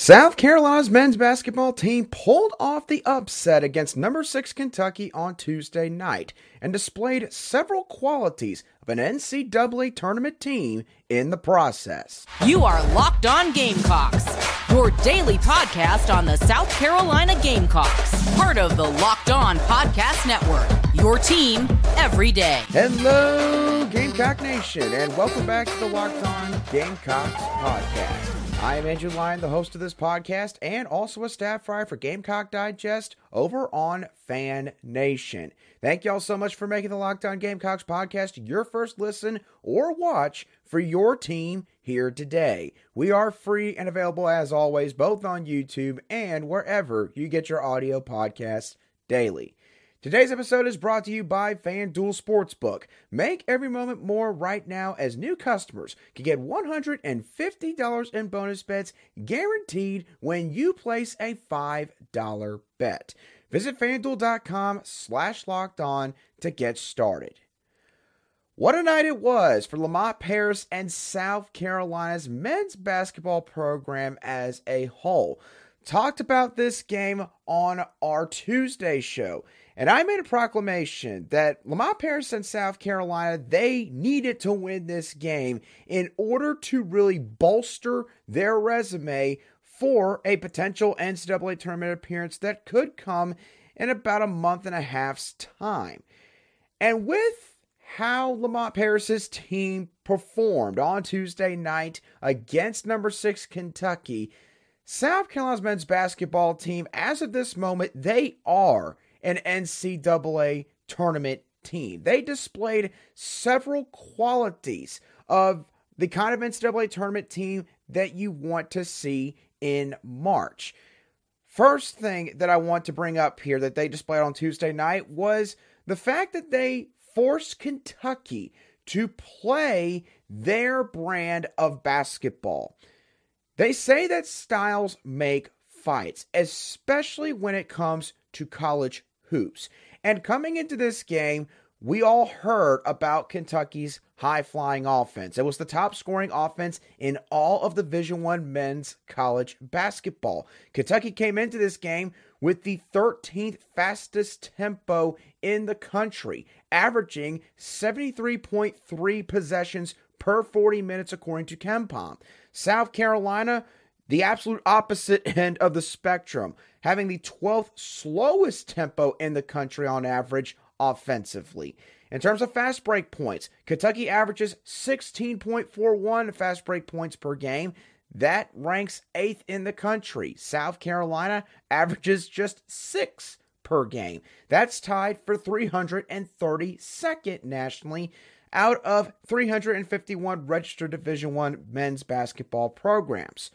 South Carolina's men's basketball team pulled off the upset against number 6 Kentucky on Tuesday night and displayed several qualities of an NCAA tournament team in the process. You are Locked On Gamecocks, your daily podcast on the South Carolina Gamecocks, part of the Locked On Podcast Network. Your team every day. Hello, Gamecock Nation, and welcome back to the Locked On Gamecocks podcast. I am Andrew Lyon, the host of this podcast, and also a staff writer for Gamecock Digest over on Fan Nation. Thank y'all so much for making the Locked On Gamecocks podcast your first listen or watch for your team here today. We are free and available as always, both on YouTube and wherever you get your audio podcasts daily. Today's episode is brought to you by FanDuel Sportsbook. Make every moment more right now as new customers can get $150 in bonus bets guaranteed when you place a $5 bet. Visit fanduel.com slash locked on to get started. What a night it was for Lamont Paris and South Carolina's men's basketball program as a whole. Talked about this game on our Tuesday show. And I made a proclamation that Lamont Paris and South Carolina, they needed to win this game in order to really bolster their resume for a potential NCAA tournament appearance that could come in about a month and a half's time. And with how Lamont Paris's team performed on Tuesday night against number six Kentucky, South Carolina's men's basketball team, as of this moment, they are an NCAA tournament team. They displayed several qualities of the kind of NCAA tournament team that you want to see in March. First thing that I want to bring up here that they displayed on Tuesday night was the fact that they forced Kentucky to play their brand of basketball. They say that styles make fights, especially when it comes to college hoops. And coming into this game, we all heard about Kentucky's high flying offense. It was the top scoring offense in all of Division 1 men's college basketball. Kentucky came into this game with the 13th fastest tempo in the country, averaging 73.3 possessions per 40 minutes according to KenPom. South Carolina the absolute opposite end of the spectrum, having the 12th slowest tempo in the country on average offensively. In terms of fast break points, Kentucky averages 16.41 fast break points per game. That ranks eighth in the country. South Carolina averages just six per game. That's tied for 332nd nationally out of 351 registered Division 1 men's basketball programs.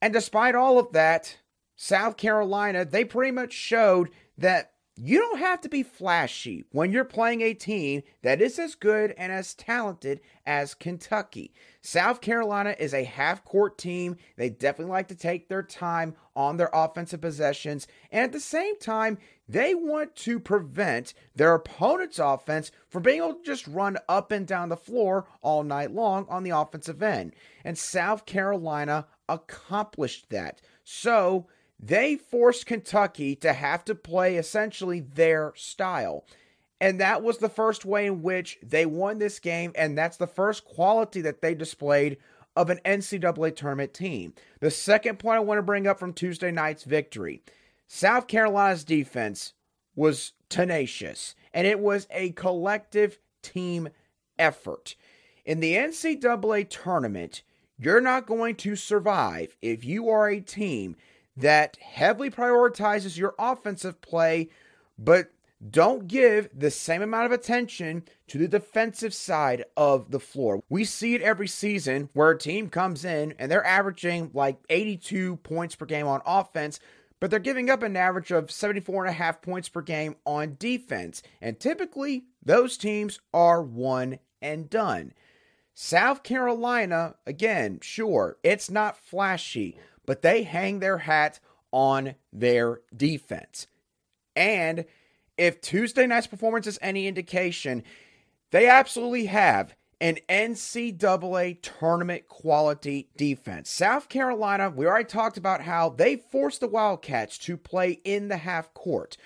And despite all of that, South Carolina, they pretty much showed that you don't have to be flashy when you're playing a team that is as good and as talented as Kentucky. South Carolina is a half court team. They definitely like to take their time on their offensive possessions. And at the same time, they want to prevent their opponent's offense from being able to just run up and down the floor all night long on the offensive end. And South Carolina accomplished that. So they forced Kentucky to have to play essentially their style. And that was the first way in which they won this game. And that's the first quality that they displayed of an NCAA tournament team. The second point I want to bring up from Tuesday night's victory South Carolina's defense was tenacious, and it was a collective team effort. In the NCAA tournament, you're not going to survive if you are a team that heavily prioritizes your offensive play, but don't give the same amount of attention to the defensive side of the floor. We see it every season where a team comes in and they're averaging like 82 points per game on offense, but they're giving up an average of 74 and a half points per game on defense. And typically, those teams are one and done. South Carolina, again, sure, it's not flashy, but they hang their hat on their defense. And if Tuesday night's performance is any indication, they absolutely have an NCAA tournament quality defense. South Carolina, we already talked about how they forced the Wildcats to play in the half court.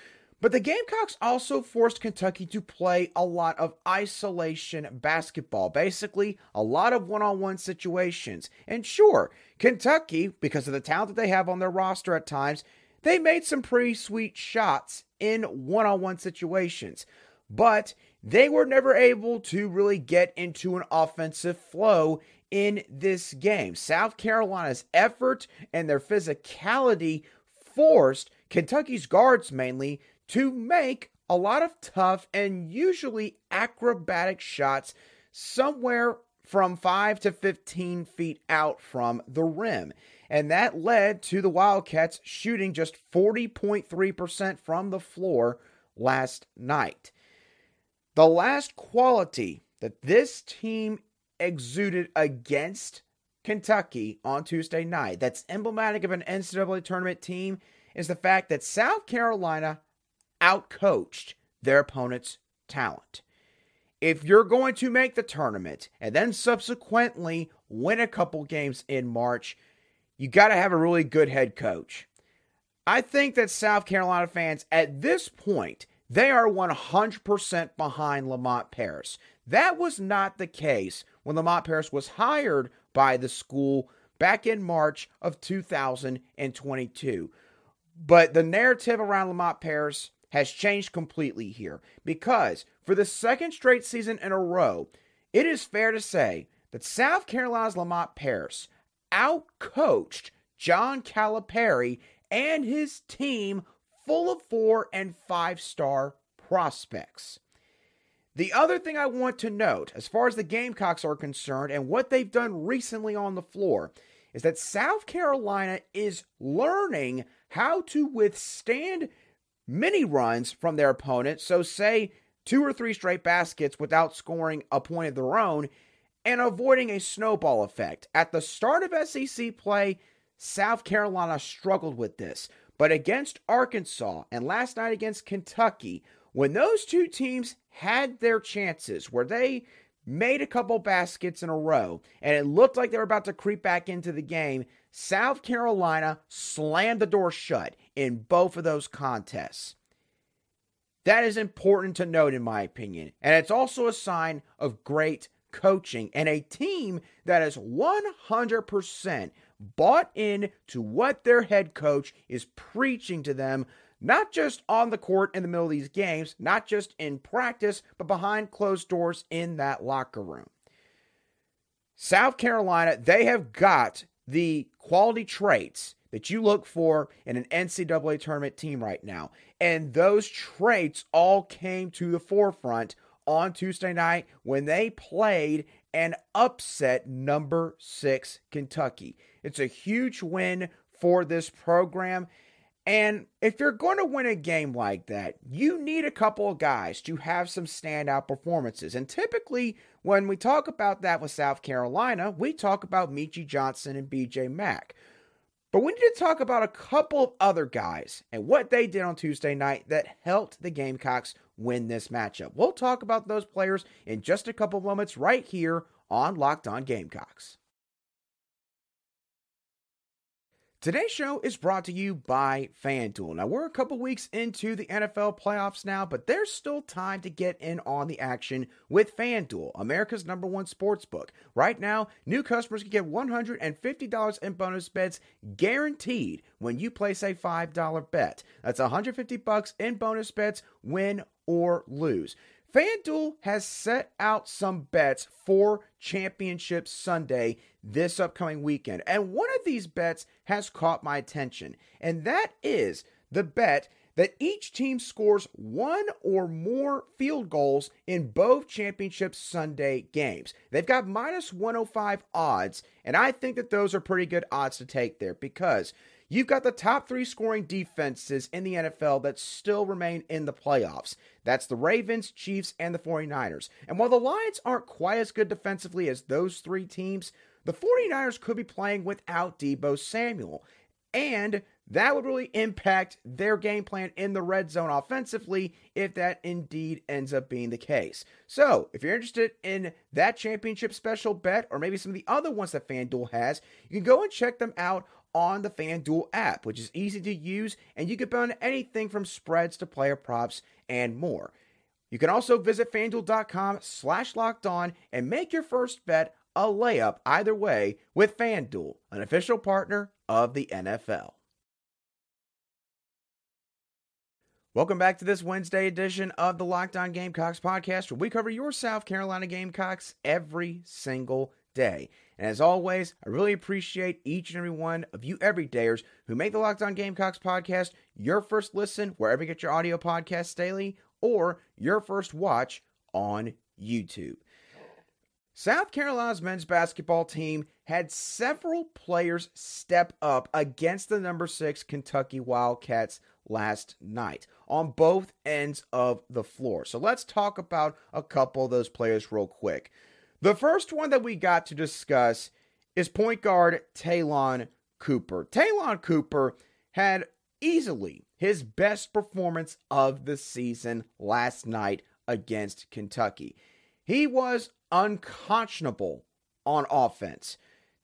But the Gamecocks also forced Kentucky to play a lot of isolation basketball, basically, a lot of one on one situations. And sure, Kentucky, because of the talent that they have on their roster at times, they made some pretty sweet shots in one on one situations. But they were never able to really get into an offensive flow in this game. South Carolina's effort and their physicality forced Kentucky's guards mainly to make a lot of tough and usually acrobatic shots somewhere from 5 to 15 feet out from the rim. And that led to the Wildcats shooting just 40.3% from the floor last night. The last quality that this team exuded against Kentucky on Tuesday night that's emblematic of an NCAA tournament team is the fact that South Carolina outcoached their opponent's talent. If you're going to make the tournament and then subsequently win a couple games in March, you got to have a really good head coach. I think that South Carolina fans at this point, they are 100% behind Lamont Paris. That was not the case when Lamont Paris was hired by the school back in March of 2022. But the narrative around Lamont Paris has changed completely here because for the second straight season in a row, it is fair to say that South Carolina's Lamont Paris outcoached John Calipari and his team full of four and five star prospects. The other thing I want to note, as far as the Gamecocks are concerned and what they've done recently on the floor, is that South Carolina is learning how to withstand many runs from their opponent. So, say two or three straight baskets without scoring a point of their own and avoiding a snowball effect. At the start of SEC play, South Carolina struggled with this. But against Arkansas and last night against Kentucky, when those two teams had their chances where they made a couple baskets in a row and it looked like they were about to creep back into the game, South Carolina slammed the door shut in both of those contests. That is important to note, in my opinion. And it's also a sign of great coaching and a team that is 100% bought in to what their head coach is preaching to them, not just on the court in the middle of these games, not just in practice, but behind closed doors in that locker room. South Carolina, they have got the quality traits that you look for in an NCAA tournament team right now. And those traits all came to the forefront on Tuesday night when they played and upset number six Kentucky. It's a huge win for this program. And if you're going to win a game like that, you need a couple of guys to have some standout performances. And typically, when we talk about that with South Carolina, we talk about Meechie Johnson and BJ Mack. But we need to talk about a couple of other guys and what they did on Tuesday night that helped the Gamecocks win this matchup. We'll talk about those players in just a couple of moments right here on Locked On Gamecocks. Today's show is brought to you by FanDuel. Now, we're a couple weeks into the NFL playoffs now, but there's still time to get in on the action with FanDuel, America's number one sports book. Right now, new customers can get $150 in bonus bets guaranteed when you place a $5 bet. That's 150 bucks in bonus bets, win or lose. FanDuel has set out some bets for Championship Sunday this upcoming weekend. And one of these bets has caught my attention, and that is the bet that each team scores one or more field goals in both championship Sunday games. They've got minus 105 odds, and I think that those are pretty good odds to take there because You've got the top three scoring defenses in the NFL that still remain in the playoffs. That's the Ravens, Chiefs, and the 49ers. And while the Lions aren't quite as good defensively as those three teams, the 49ers could be playing without Deebo Samuel. And that would really impact their game plan in the red zone offensively if that indeed ends up being the case. So, if you're interested in that championship special bet or maybe some of the other ones that FanDuel has, you can go and check them out on the FanDuel app, which is easy to use and you can bet on anything from spreads to player props and more. You can also visit fanduel.com slash locked on and make your first bet a layup either way with FanDuel, an official partner of the NFL. Welcome back to this Wednesday edition of the Locked On Gamecocks podcast, where we cover your South Carolina Gamecocks every single day. And as always, I really appreciate each and every one of you everydayers who make the Locked On Gamecocks podcast your first listen wherever you get your audio podcasts daily or your first watch on YouTube. South Carolina's men's basketball team had several players step up against the number six Kentucky Wildcats last night on both ends of the floor. So let's talk about a couple of those players real quick. The first one that we got to discuss is point guard Ta'Lon Cooper. Ta'Lon Cooper had easily his best performance of the season last night against Kentucky. He was unconscionable on offense.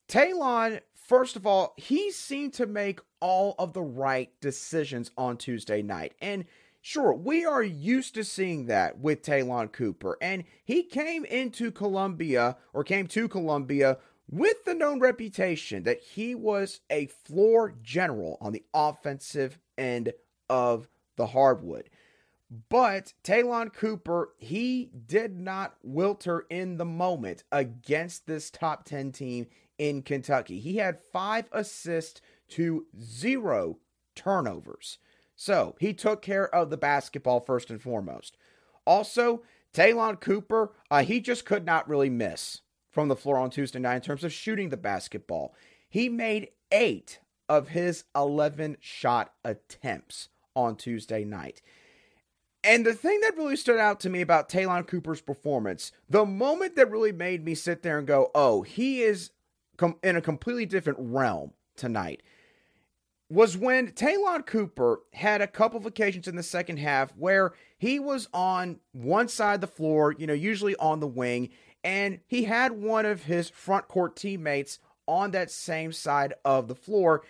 Ta'Lon, first of all, he seemed to make all of the right decisions on Tuesday night. And sure, we are used to seeing that with Ta'Lon Cooper. And he came into Columbia, or came to Columbia, with the known reputation that he was a floor general on the offensive end of the hardwood. But Ta'Lon Cooper, he did not wilter in the moment against this top 10 team in Kentucky. He had five assists to zero turnovers. So he took care of the basketball first and foremost. Also, Ta'Lon Cooper, uh, he just could not really miss from the floor on Tuesday night in terms of shooting the basketball. He made eight of his 11 shot attempts on Tuesday night. And the thing that really stood out to me about Ta'Lon Cooper's performance, the moment that really made me sit there and go, oh, he is com- in a completely different realm tonight, was when Ta'Lon Cooper had a couple of occasions in the second half where he was on one side of the floor, you know, usually on the wing, and he had one of his front court teammates on that same side of the floor.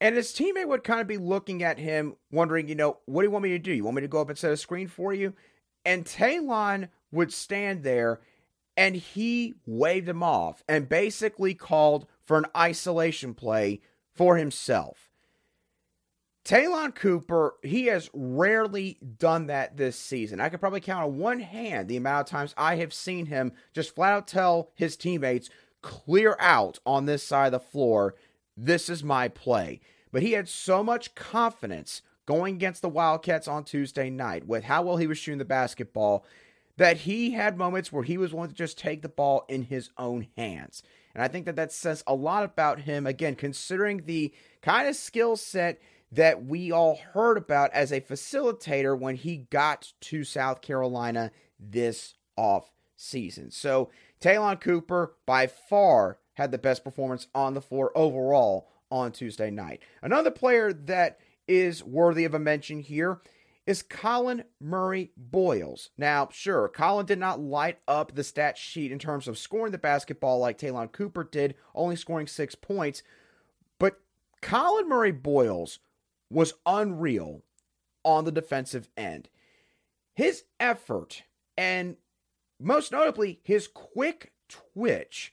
And his teammate would kind of be looking at him, wondering, you know, what do you want me to do? You want me to go up and set a screen for you? And Ta'Lon would stand there and he waved him off and basically called for an isolation play for himself. Ta'Lon Cooper, he has rarely done that this season. I could probably count on one hand the amount of times I have seen him just flat out tell his teammates, clear out on this side of the floor this is my play. But he had so much confidence going against the Wildcats on Tuesday night with how well he was shooting the basketball that he had moments where he was willing to just take the ball in his own hands. And I think that that says a lot about him, again, considering the kind of skill set that we all heard about as a facilitator when he got to South Carolina this off season. So, Ta'Lon Cooper, by far had the best performance on the floor overall on Tuesday night. Another player that is worthy of a mention here is Collin Murray Boyles. Now, sure, Collin did not light up the stat sheet in terms of scoring the basketball like Ta'Lon Cooper did, only scoring six points. But Collin Murray Boyles was unreal on the defensive end. His effort and most notably his quick twitch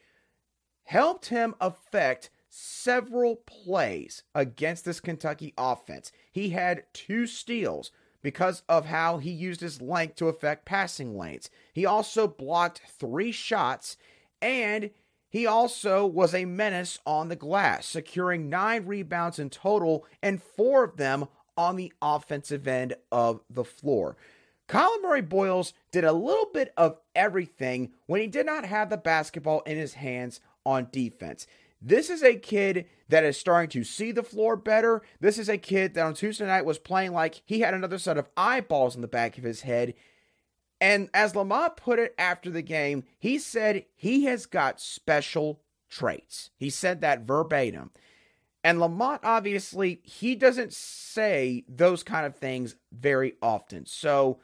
helped him affect several plays against this Kentucky offense. He had two steals because of how he used his length to affect passing lanes. He also blocked three shots and he also was a menace on the glass, securing nine rebounds in total and four of them on the offensive end of the floor. Collin Murray Boyles did a little bit of everything when he did not have the basketball in his hands on defense. This is a kid that is starting to see the floor better. This is a kid that on Tuesday night was playing like he had another set of eyeballs in the back of his head. And as Lamont put it after the game, he said he has got special traits. He said that verbatim. And Lamont, obviously, he doesn't say those kind of things very often. So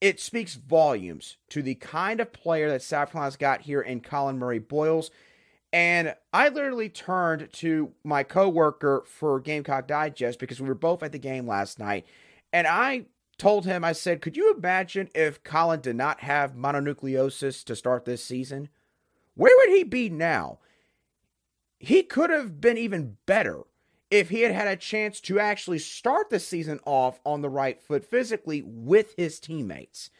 it speaks volumes to the kind of player that South Carolina's got here in Collin Murray Boyles. And I literally turned to my coworker for Gamecock Digest because we were both at the game last night. And I told him, I said, could you imagine if Collin did not have mononucleosis to start this season? Where would he be now? He could have been even better if he had had a chance to actually start the season off on the right foot physically with his teammates.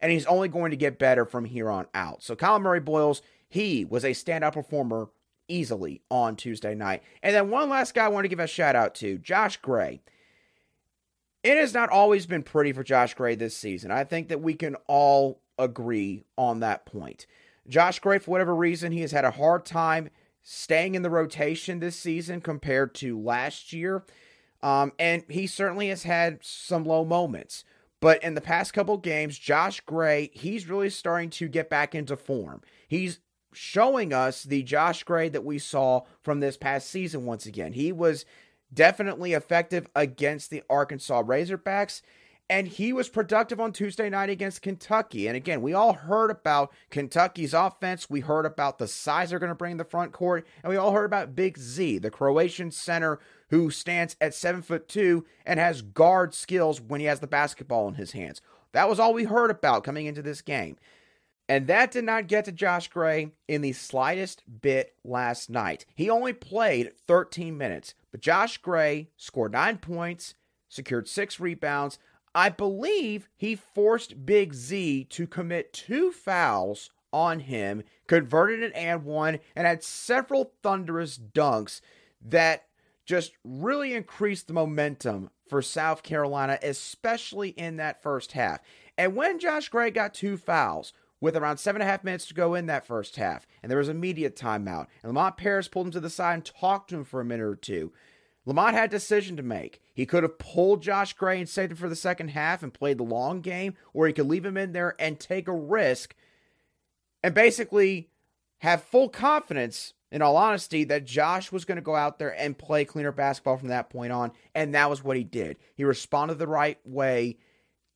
And he's only going to get better from here on out. So, Collin Murray Boyles, he was a standout performer easily on Tuesday night. And then one last guy I want to give a shout out to Josh Gray. It has not always been pretty for Josh Gray this season. I think that we can all agree on that point. Josh Gray, for whatever reason, he has had a hard time staying in the rotation this season compared to last year. Um, and he certainly has had some low moments. But in the past couple games, Josh Gray, he's really starting to get back into form. He's showing us the Josh Gray that we saw from this past season once again. He was definitely effective against the Arkansas Razorbacks. And he was productive on Tuesday night against Kentucky. And again, we all heard about Kentucky's offense. We heard about the size they're going to bring in the front court. And we all heard about Big Z, the Croatian center who stands at seven foot two and has guard skills when he has the basketball in his hands. That was all we heard about coming into this game. And that did not get to Josh Gray in the slightest bit last night. He only played 13 minutes, but Josh Gray scored nine points, secured six rebounds. I believe he forced Big Z to commit two fouls on him, converted an and one, and had several thunderous dunks that just really increased the momentum for South Carolina, especially in that first half. And when Josh Gray got two fouls, with around seven and a half minutes to go in that first half, and there was a media timeout, and Lamont Paris pulled him to the side and talked to him for a minute or two. Lamont had a decision to make. He could have pulled Josh Gray and saved him for the second half and played the long game, or he could leave him in there and take a risk and basically have full confidence, in all honesty, that Josh was going to go out there and play cleaner basketball from that point on. And that was what he did. He responded the right way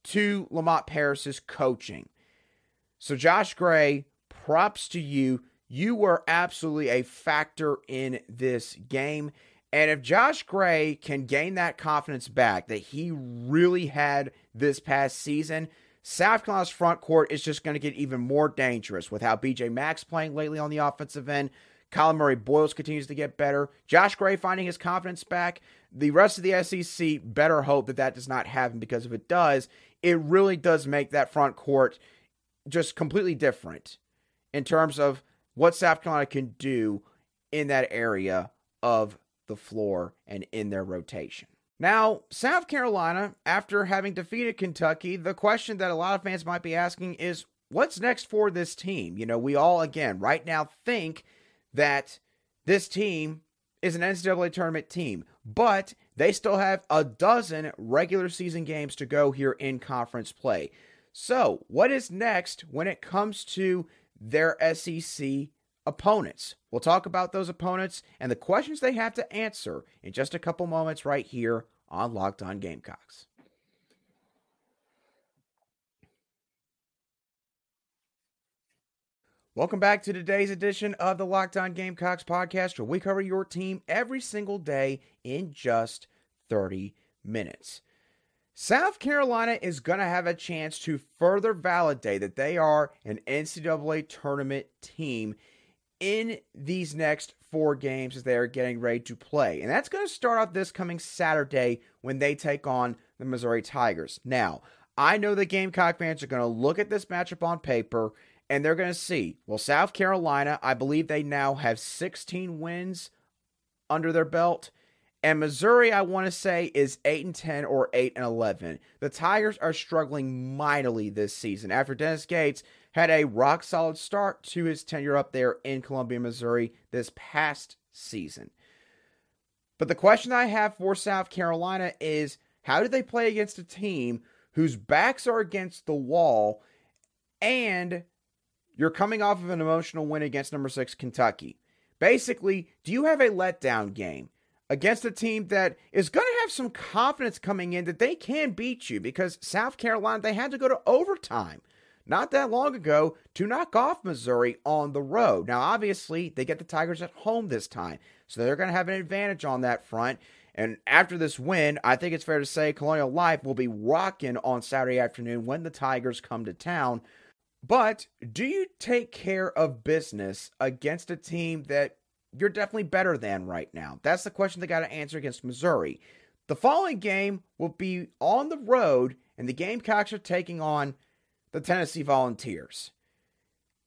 to Lamont Paris's coaching. So, Josh Gray, props to you. You were absolutely a factor in this game. And if Josh Gray can gain that confidence back that he really had this past season, South Carolina's front court is just going to get even more dangerous with how BJ Mack's playing lately on the offensive end. Collin Murray Boyles continues to get better. Josh Gray finding his confidence back. The rest of the SEC better hope that that does not happen because if it does, it really does make that front court just completely different in terms of what South Carolina can do in that area of the floor and in their rotation. Now, South Carolina, after having defeated Kentucky, the question that a lot of fans might be asking is what's next for this team? You know, we all, again, right now think that this team is an NCAA tournament team, but they still have a dozen regular season games to go here in conference play. So, what is next when it comes to their SEC opponents? We'll talk about those opponents and the questions they have to answer in just a couple moments right here on Locked On Gamecocks. Welcome back to today's edition of the Locked On Gamecocks podcast, where we cover your team every single day in just 30 minutes. South Carolina is going to have a chance to further validate that they are an NCAA tournament team in these next four games as they are getting ready to play. And that's going to start out this coming Saturday when they take on the Missouri Tigers. Now, I know the Gamecock fans are going to look at this matchup on paper and they're going to see, well, South Carolina, I believe they now have 16 wins under their belt. And Missouri, I want to say, is 8 and 10 or 8 and 11. The Tigers are struggling mightily this season after Dennis Gates had a rock solid start to his tenure up there in Columbia, Missouri this past season. But the question I have for South Carolina is how do they play against a team whose backs are against the wall and you're coming off of an emotional win against number six Kentucky? Basically, do you have a letdown game? Against a team that is going to have some confidence coming in that they can beat you because South Carolina, they had to go to overtime not that long ago to knock off Missouri on the road. Now, obviously, they get the Tigers at home this time, so they're going to have an advantage on that front. And after this win, I think it's fair to say Colonial Life will be rocking on Saturday afternoon when the Tigers come to town. But do you take care of business against a team that you're definitely better than right now? That's the question they got to answer against Missouri. The following game will be on the road, and the Gamecocks are taking on the Tennessee Volunteers.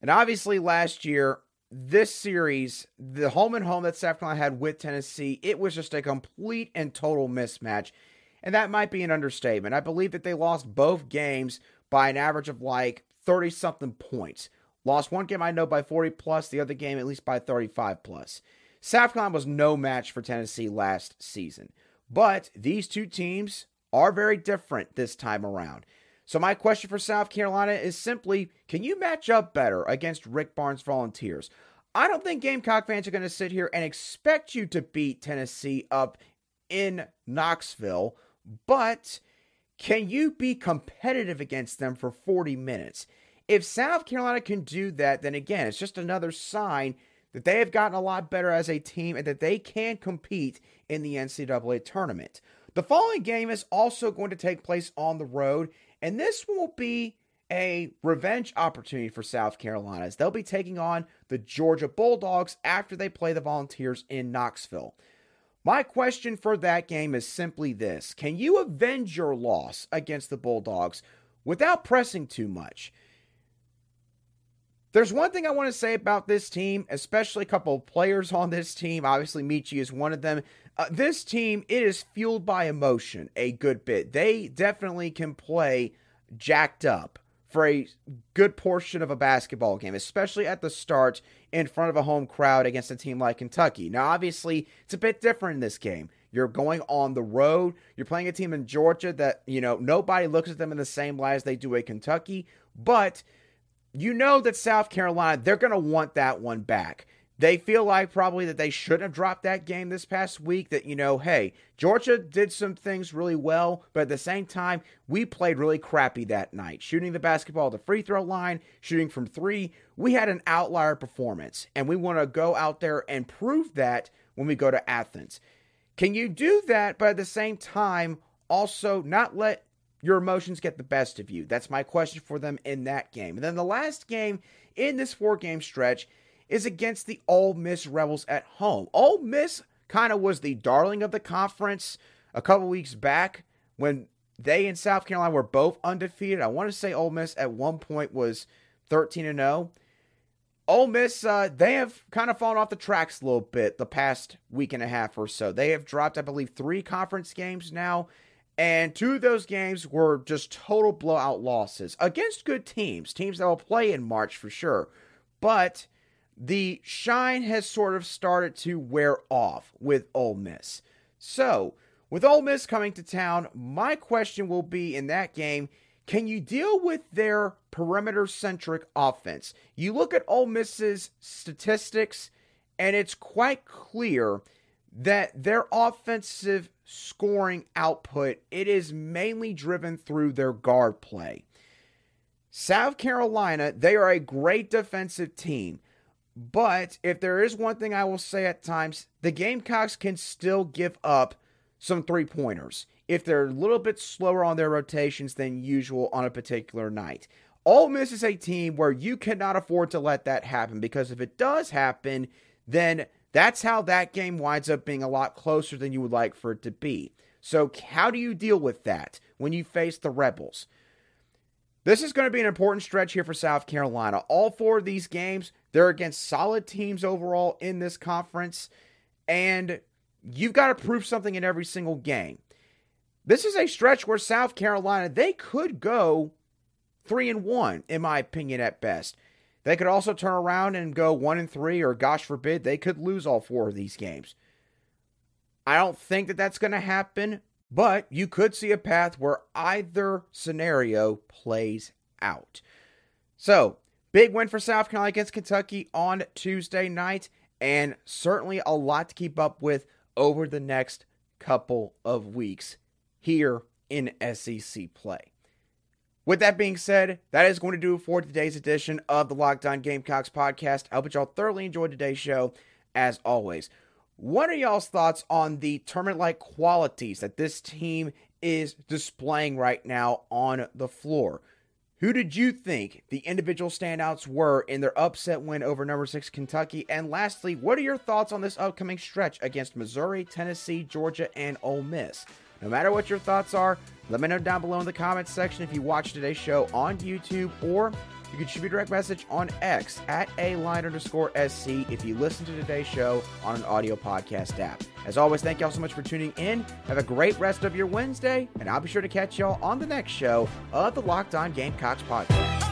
And obviously, last year, this series, the home and home that South Carolina had with Tennessee, it was just a complete and total mismatch. And that might be an understatement. I believe that they lost both games by an average of like 30 something points. Lost one game, I know, by 40 plus, the other game at least by 35 plus. South Carolina was no match for Tennessee last season. But these two teams are very different this time around. So, my question for South Carolina is simply can you match up better against Rick Barnes Volunteers? I don't think Gamecock fans are going to sit here and expect you to beat Tennessee up in Knoxville, but can you be competitive against them for 40 minutes? If South Carolina can do that, then again, it's just another sign that they have gotten a lot better as a team and that they can compete in the NCAA tournament. The following game is also going to take place on the road, and this will be a revenge opportunity for South Carolina as they'll be taking on the Georgia Bulldogs after they play the Volunteers in Knoxville. My question for that game is simply this Can you avenge your loss against the Bulldogs without pressing too much? There's one thing I want to say about this team, especially a couple of players on this team. Obviously, Meechie is one of them. Uh, this team, it is fueled by emotion a good bit. They definitely can play jacked up for a good portion of a basketball game, especially at the start in front of a home crowd against a team like Kentucky. Now, obviously, it's a bit different in this game. You're going on the road. You're playing a team in Georgia that, you know, nobody looks at them in the same light as they do at Kentucky, but you know that South Carolina, they're going to want that one back. They feel like probably that they shouldn't have dropped that game this past week. That, you know, hey, Georgia did some things really well, but at the same time, we played really crappy that night. Shooting the basketball at the free throw line, shooting from three. We had an outlier performance, and we want to go out there and prove that when we go to Athens. Can you do that, but at the same time, also not let your emotions get the best of you? That's my question for them in that game. And then the last game in this four game stretch is against the Ole Miss Rebels at home. Ole Miss kind of was the darling of the conference a couple weeks back when they and South Carolina were both undefeated. I want to say Ole Miss at one point was 13 and 0. Ole Miss, uh, they have kind of fallen off the tracks a little bit the past week and a half or so. They have dropped, I believe, three conference games now and two of those games were just total blowout losses against good teams, teams that will play in March for sure. But the shine has sort of started to wear off with Ole Miss. So, with Ole Miss coming to town, my question will be in that game can you deal with their perimeter centric offense? You look at Ole Miss's statistics, and it's quite clear that their offensive scoring output, it is mainly driven through their guard play. South Carolina, they are a great defensive team. But if there is one thing I will say at times, the Gamecocks can still give up some three pointers if they're a little bit slower on their rotations than usual on a particular night. Ole Miss is a team where you cannot afford to let that happen because if it does happen, then that's how that game winds up being a lot closer than you would like for it to be. So, how do you deal with that when you face the Rebels? This is going to be an important stretch here for South Carolina. All four of these games, they're against solid teams overall in this conference, and you've got to prove something in every single game. This is a stretch where South Carolina, they could go 3 and 1 in my opinion at best. They could also turn around and go one and three, or gosh forbid, they could lose all four of these games. I don't think that that's going to happen, but you could see a path where either scenario plays out. So, big win for South Carolina against Kentucky on Tuesday night, and certainly a lot to keep up with over the next couple of weeks here in SEC play. With that being said, that is going to do for today's edition of the Locked On Gamecocks podcast. I hope y'all thoroughly enjoyed today's show, as always. What are y'all's thoughts on the tournament like qualities that this team is displaying right now on the floor? Who did you think the individual standouts were in their upset win over number six Kentucky? And lastly, what are your thoughts on this upcoming stretch against Missouri, Tennessee, Georgia, and Ole Miss? No matter what your thoughts are, let me know down below in the comments section if you watch today's show on YouTube or you can shoot me a direct message on X at a line underscore SC if you listen to today's show on an audio podcast app. As always, thank y'all so much for tuning in. Have a great rest of your Wednesday, and I'll be sure to catch y'all on the next show of the Locked On Gamecocks podcast.